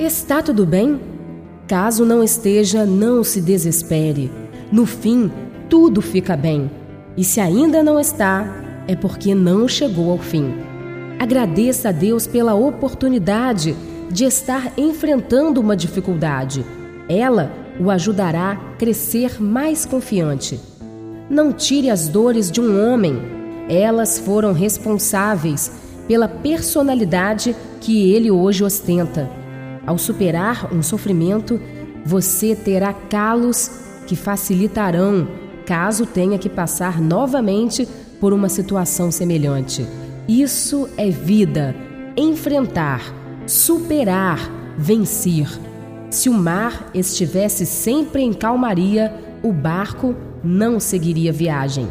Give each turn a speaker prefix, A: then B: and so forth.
A: Está tudo bem? Caso não esteja, não se desespere. No fim, tudo fica bem. E se ainda não está, é porque não chegou ao fim. Agradeça a Deus pela oportunidade de estar enfrentando uma dificuldade. Ela o ajudará a crescer mais confiante. Não tire as dores de um homem. Elas foram responsáveis pela personalidade que ele hoje ostenta. Ao superar um sofrimento, você terá calos que facilitarão caso tenha que passar novamente por uma situação semelhante. Isso é vida, enfrentar, superar, vencer. Se o mar estivesse sempre em calmaria, o barco não seguiria viagem.